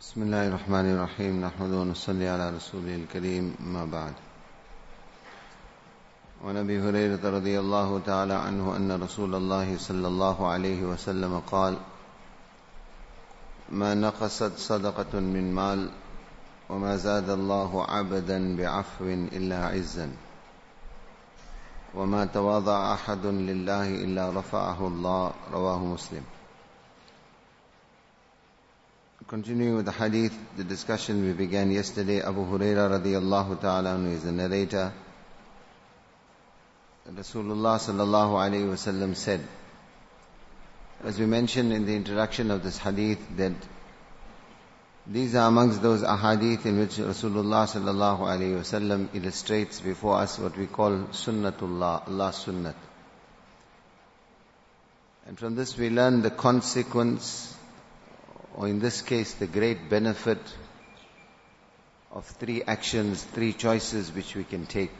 بسم الله الرحمن الرحيم. نحمد ونصلي على رسوله الكريم. ما بعد. وعن أبي هريرة رضي الله تعالى عنه أن رسول الله صلى الله عليه وسلم قال ما نقصت صدقة من مال وما زاد الله عبدا بعفو إلا عزا وما تواضع أحد لله إلا رفعه الله. رواه مسلم. Continuing with the hadith, the discussion we began yesterday, Abu Huraira radiallahu ta'ala is the narrator. Rasulullah sallallahu alayhi wasallam said, as we mentioned in the introduction of this hadith, that these are amongst those ahadith in which Rasulullah sallallahu alayhi wasallam illustrates before us what we call sunnatullah, Allah's sunnat. And from this we learn the consequence or in this case the great benefit of three actions, three choices which we can take.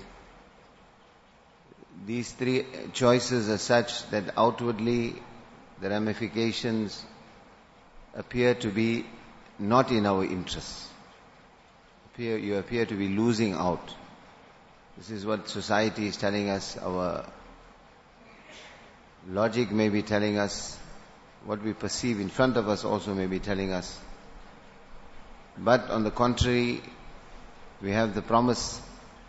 These three choices are such that outwardly the ramifications appear to be not in our interests. Appear, you appear to be losing out. This is what society is telling us, our logic may be telling us, what we perceive in front of us also may be telling us. But on the contrary, we have the promise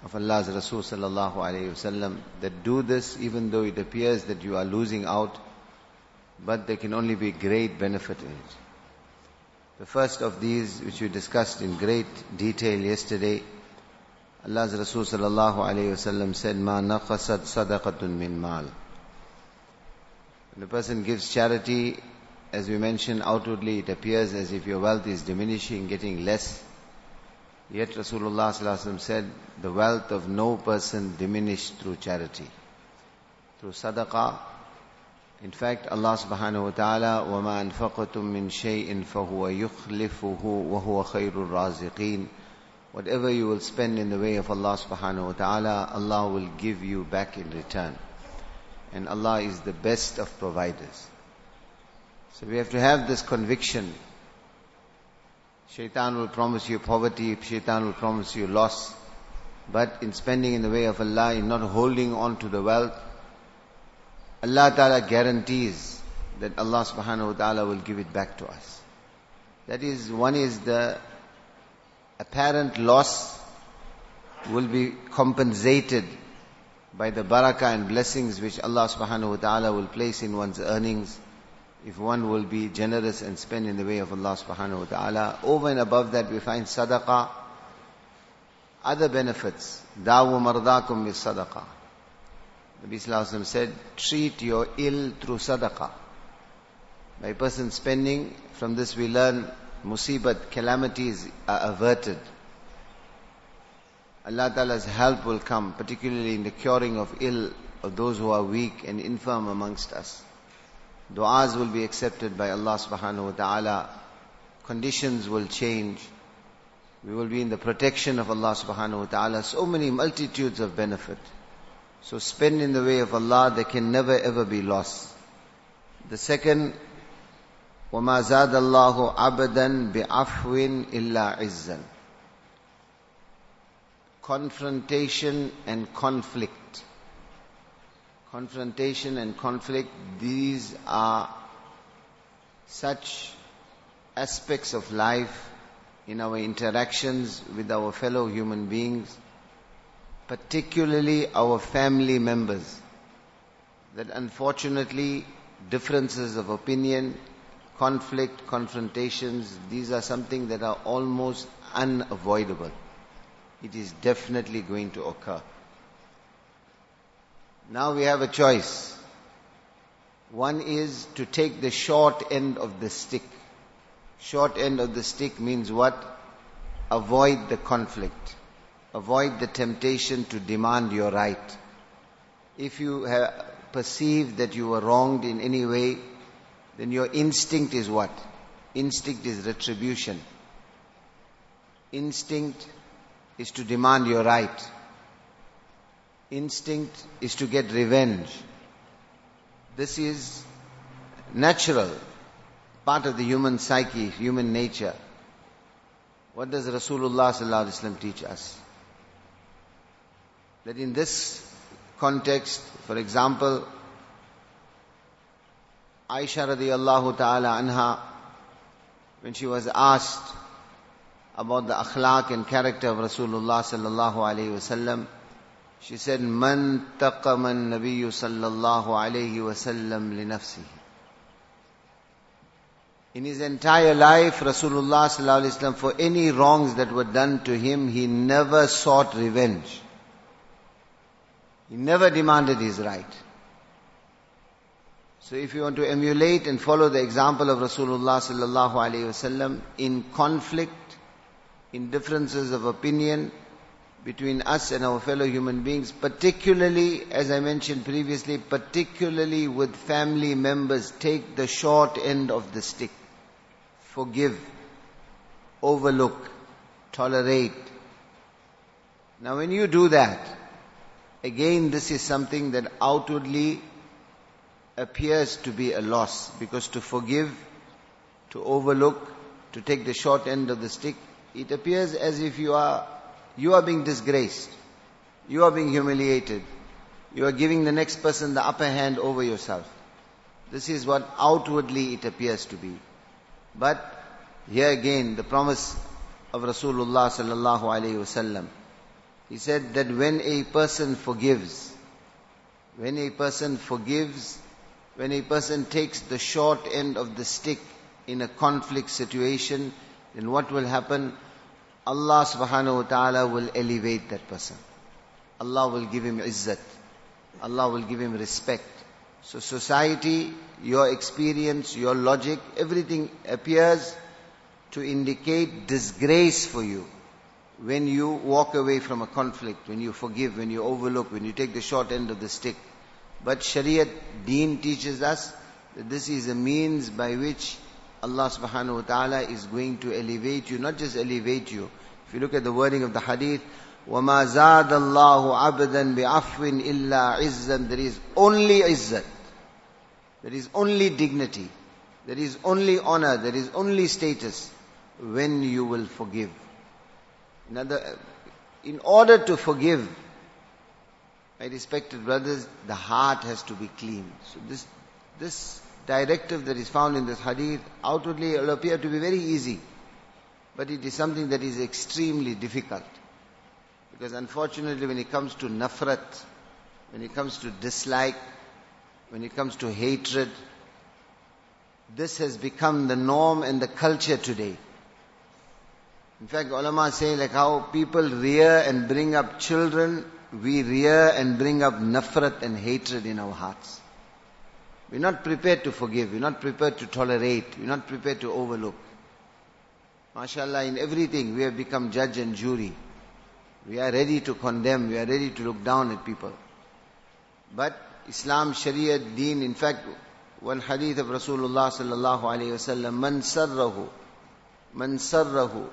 of Allah's Rasul sallallahu alayhi wasallam that do this even though it appears that you are losing out, but there can only be great benefit in it. The first of these, which we discussed in great detail yesterday, Allah's Rasul sallallahu alayhi wasallam said, "Ma naqasat sadaqatun min mal." When a person gives charity, as we mentioned, outwardly it appears as if your wealth is diminishing, getting less. Yet Rasulullah ﷺ said, the wealth of no person diminished through charity. Through sadaqah. In fact, Allah subhanahu wa ta'ala, وَمَا أَنفَقْتُم مِّن شَيْءٍ فَهُوَ يُخْلِفُهُ وَهُوَ خَيْرُ الرَّازِقِينَ Whatever you will spend in the way of Allah subhanahu wa ta'ala, Allah will give you back in return. And Allah is the best of providers. So we have to have this conviction. Shaitan will promise you poverty, shaitan will promise you loss. But in spending in the way of Allah, in not holding on to the wealth, Allah Ta'ala guarantees that Allah subhanahu wa ta'ala will give it back to us. That is, one is the apparent loss will be compensated by the barakah and blessings which Allah subhanahu wa ta'ala will place in one's earnings if one will be generous and spend in the way of Allah subhanahu wa ta'ala. Over and above that we find sadaqah, other benefits. Dawu mardakum bis sadaqah. Nabi Sallallahu said, treat your ill through sadaqah. By person spending, from this we learn musibat, calamities are averted. Allah Ta'ala's help will come, particularly in the curing of ill of those who are weak and infirm amongst us. Du'as will be accepted by Allah subhanahu wa ta'ala. Conditions will change. We will be in the protection of Allah subhanahu wa ta'ala. So many multitudes of benefit. So spend in the way of Allah, there can never ever be loss. The second, وَمَا زَادَ اللَّهُ عَبَدًا بِعَفْوٍ إِلَّا عِزًّا Confrontation and conflict. Confrontation and conflict, these are such aspects of life in our interactions with our fellow human beings, particularly our family members, that unfortunately differences of opinion, conflict, confrontations, these are something that are almost unavoidable. It is definitely going to occur. Now we have a choice. One is to take the short end of the stick. Short end of the stick means what? Avoid the conflict. Avoid the temptation to demand your right. If you have perceived that you were wronged in any way, then your instinct is what? Instinct is retribution. Instinct is to demand your right. Instinct is to get revenge. This is natural, part of the human psyche, human nature. What does Rasulullah teach us? That in this context, for example, Aisha radiallahu ta'ala anha, when she was asked about the akhlaq and character of Rasulullah sallallahu alayhi wasallam, she said, "Man taqama an-nabiy sallallahu alayhi wasallam li nafsihi." In his entire life, Rasulullah sallallahu alayhi wasallam, for any wrongs that were done to him, he never sought revenge. He never demanded his right. So if you want to emulate and follow the example of Rasulullah sallallahu alaihi wasallam in conflict, in differences of opinion between us and our fellow human beings, particularly, as I mentioned previously, particularly with family members, take the short end of the stick. Forgive, overlook, tolerate. Now when you do that, again this is something that outwardly appears to be a loss because to forgive, to overlook, to take the short end of the stick, it appears as if you are, you are being disgraced. You are being humiliated. You are giving the next person the upper hand over yourself. This is what outwardly it appears to be. But here again, the promise of Rasulullah sallallahu alaihi wasallam. He said that when a person forgives, when a person forgives, when a person takes the short end of the stick in a conflict situation, then what will happen? Allah subhanahu wa ta'ala will elevate that person. Allah will give him izzat. Allah will give him respect. So society, your experience, your logic, everything appears to indicate disgrace for you when you walk away from a conflict, when you forgive, when you overlook, when you take the short end of the stick. But Shariat Deen teaches us that this is a means by which Allah subhanahu wa ta'ala is going to elevate you, not just elevate you. If you look at the wording of the hadith, وَمَا زَادَ اللَّهُ عَبْدًا بِعَفْوٍ إِلَّا عِزًّا There is only izzat. There is only dignity. There is only honor. There is only status when you will forgive. In, other, in order to forgive, my respected brothers, the heart has to be clean. So this, this directive that is found in this hadith outwardly will appear to be very easy. But it is something that is extremely difficult. Because unfortunately when it comes to nafrat, when it comes to dislike, when it comes to hatred, this has become the norm and the culture today. In fact, ulama say like how people rear and bring up children we rear and bring up nafrat and hatred in our hearts. We're not prepared to forgive. We're not prepared to tolerate. We're not prepared to overlook. MashaAllah, in everything we have become judge and jury. We are ready to condemn. We are ready to look down at people. But Islam, Sharia, Deen, in fact, one hadith of Rasulullah sallallahu alayhi wasallam, man sarrahu, man sarrahu,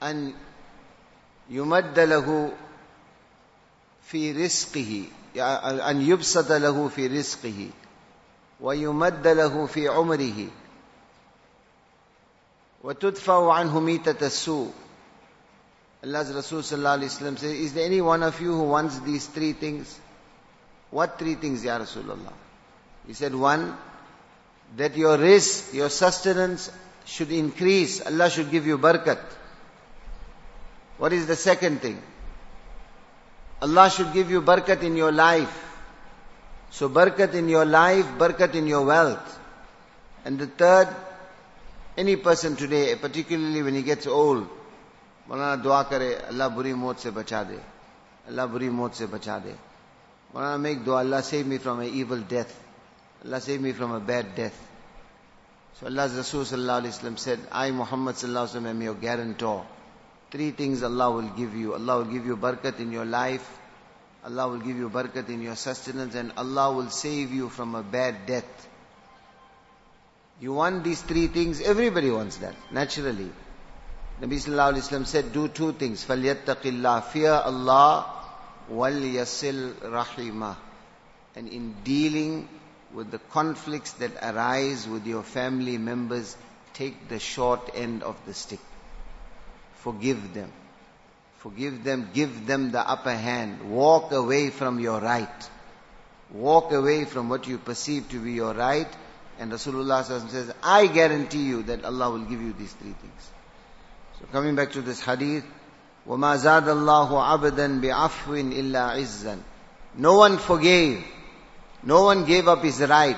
an yumadda lahu في رزقه أن يبسط له في رزقه ويمد له في عمره وتدفع عنه ميتة السوء Allah's Rasul Sallallahu says, Is there any one of you who wants these three things? What three things, Ya Rasulullah? He said, One, that your rizq, your sustenance should increase. Allah should give you barakat. What is the second thing? Allah should give you barakat in your life. So barakat in your life, barakat in your wealth. And the third, any person today, particularly when he gets old, Maulana dua kare, Allah buri maut se bacha de. Allah buri maut se bacha de. Maulana make dua, Allah save me from an evil death. Allah save me from a bad death. So Allah's Rasul sallallahu alayhi wa said, I Muhammad sallallahu alayhi wa am your guarantor. Three things Allah will give you. Allah will give you barakat in your life. Allah will give you barakat in your sustenance and Allah will save you from a bad death. You want these three things? Everybody wants that, naturally. Nabi Sallallahu Alaihi Wasallam said, do two things. فَلْيَتَّقِ اللَّهِ Fear Allah وَلْيَسِلْ رَحِمَهُ And in dealing with the conflicts that arise with your family members, take the short end of the stick. forgive them. Forgive them, give them the upper hand. Walk away from your right. Walk away from what you perceive to be your right. And Rasulullah says, I guarantee you that Allah will give you these three things. So coming back to this hadith, وَمَا زَادَ اللَّهُ عَبْدًا بِعَفْوٍ إِلَّا عِزًّا No one forgave. No one gave up his right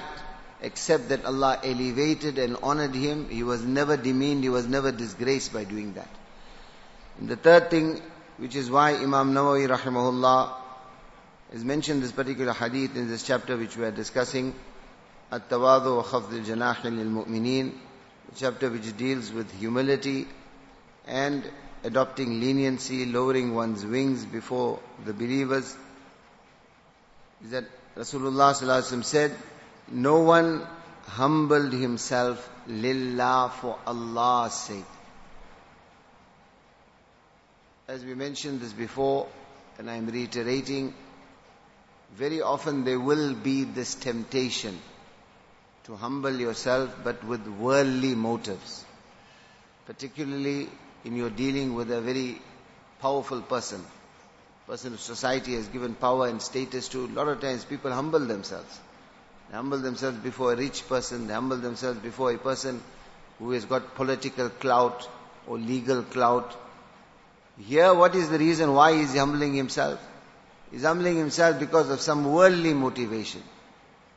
except that Allah elevated and honored him. He was never demeaned, he was never disgraced by doing that. And the third thing, which is why Imam Nawawi rahimahullah has mentioned this particular hadith in this chapter which we are discussing, At-Tawadu wa Khafd al-Janah lil-Mu'mineen, the chapter which deals with humility and adopting leniency, lowering one's wings before the believers, is that Rasulullah said, no one humbled himself lillah for Allah's sake. As we mentioned this before, and I'm reiterating, very often there will be this temptation to humble yourself but with worldly motives. Particularly in your dealing with a very powerful person. Person of society has given power and status to. A lot of times people humble themselves. They humble themselves before a rich person. They humble themselves before a person who has got political clout or legal clout. Here, what is the reason why he is humbling himself? He is humbling himself because of some worldly motivation.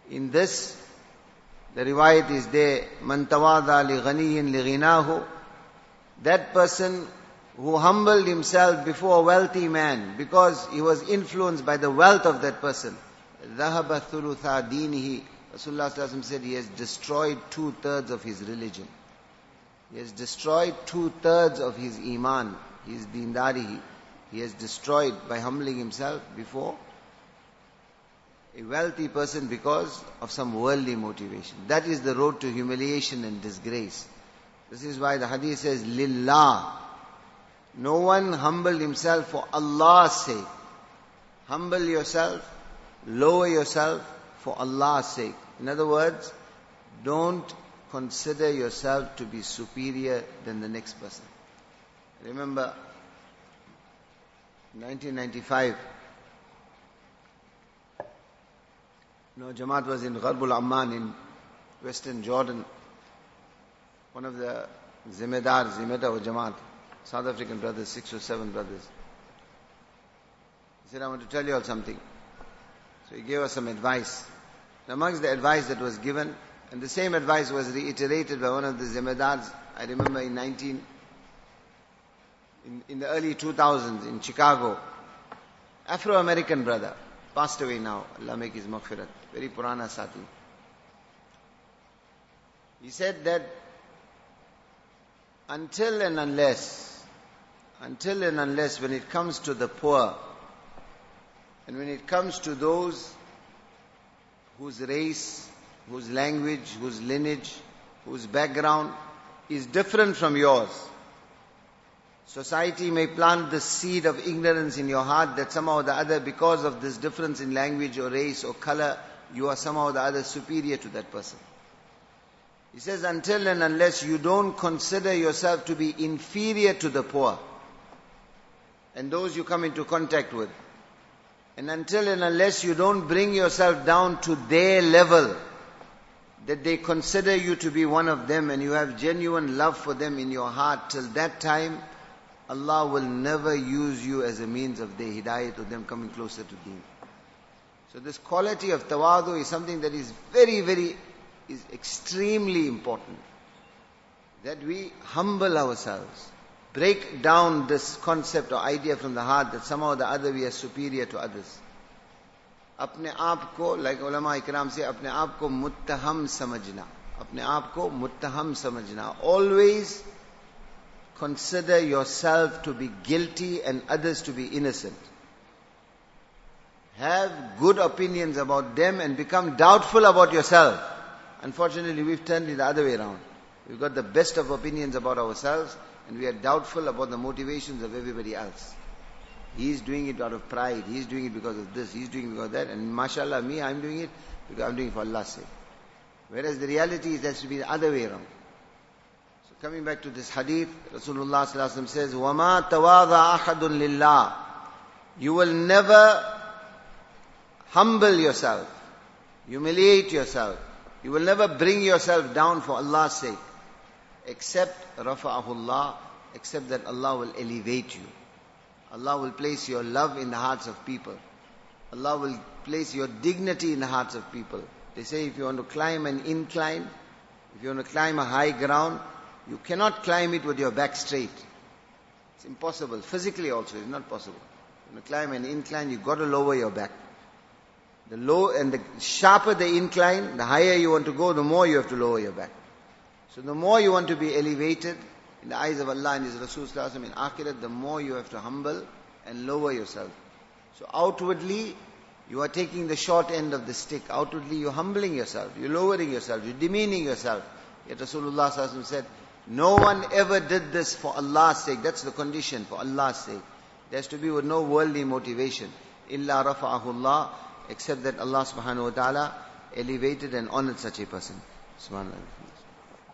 In this, the riwayat is there, man tawada li ghaniyin li ghinahu. That person who humbled himself before a wealthy man because he was influenced by the wealth of that person. ذهب ثلث دينه Rasulullah said he has destroyed two thirds of his religion. He has destroyed two thirds of his iman, his dindari. He has destroyed by humbling himself before a wealthy person because of some worldly motivation. That is the road to humiliation and disgrace. This is why the hadith says, Lillah. No one humbled himself for Allah's sake. Humble yourself Lower yourself for Allah's sake. In other words, don't consider yourself to be superior than the next person. Remember, 1995, no, Jamaat was in Gharbul Amman in western Jordan. One of the Zimedar, Zimeda of Jamaat, South African brothers, six or seven brothers. He said, I want to tell you all something. So he gave us some advice. And amongst the advice that was given, and the same advice was reiterated by one of the Zemedars, I remember in 19, in, in the early 2000s in Chicago, Afro-American brother, passed away now, Allah make his maghfirat, very Purana Sati. He said that until and unless, until and unless when it comes to the poor, and when it comes to those whose race, whose language, whose lineage, whose background is different from yours, society may plant the seed of ignorance in your heart that somehow or the other, because of this difference in language or race or color, you are somehow or the other superior to that person. He says, until and unless you don't consider yourself to be inferior to the poor and those you come into contact with, and until and unless you don't bring yourself down to their level, that they consider you to be one of them and you have genuine love for them in your heart, till that time, Allah will never use you as a means of their hidayah to them coming closer to Deen. So this quality of tawadu is something that is very, very, is extremely important. That we humble ourselves break down this concept or idea from the heart that somehow or the other we are superior to others. अपने आप को like उलमा इकराम से अपने आप को मुत्तहम समझना अपने आप को मुत्तहम समझना always consider yourself to be guilty and others to be innocent have good opinions about them and become doubtful about yourself unfortunately we've turned it the other way around we've got the best of opinions about ourselves and we are doubtful about the motivations of everybody else. He's doing it out of pride, He's doing it because of this, He's doing it because of that, and mashallah, me, I'm doing it because I'm doing it for Allah's sake. Whereas the reality is that to be the other way around. So coming back to this hadith, Rasulullah ﷺ says, وَمَا تَوَاضَ أَحَدٌ لِلَّهِ You will never humble yourself, humiliate yourself. You will never bring yourself down for Allah's sake, except rafa'ahullah, except that Allah will elevate you. Allah will place your love in the hearts of people. Allah will place your dignity in the hearts of people. They say if you want to climb an incline, if you want to climb a high ground, you cannot climb it with your back straight. It's impossible. Physically also, it's not possible. When you climb an incline, you've got to lower your back. The low and the sharper the incline, the higher you want to go, the more you have to lower your back. So the more you want to be elevated in the eyes of Allah and His Rasul in Akhirat, the more you have to humble and lower yourself. So outwardly, you are taking the short end of the stick. Outwardly, you're humbling yourself, you're lowering yourself, you're demeaning yourself. Yet Rasulullah said, no one ever did this for Allah's sake. That's the condition, for Allah's sake. There has to be with no worldly motivation. Illa rafa'ahullah, except that Allah subhanahu wa ta'ala elevated and honored such a person. Subhanallah.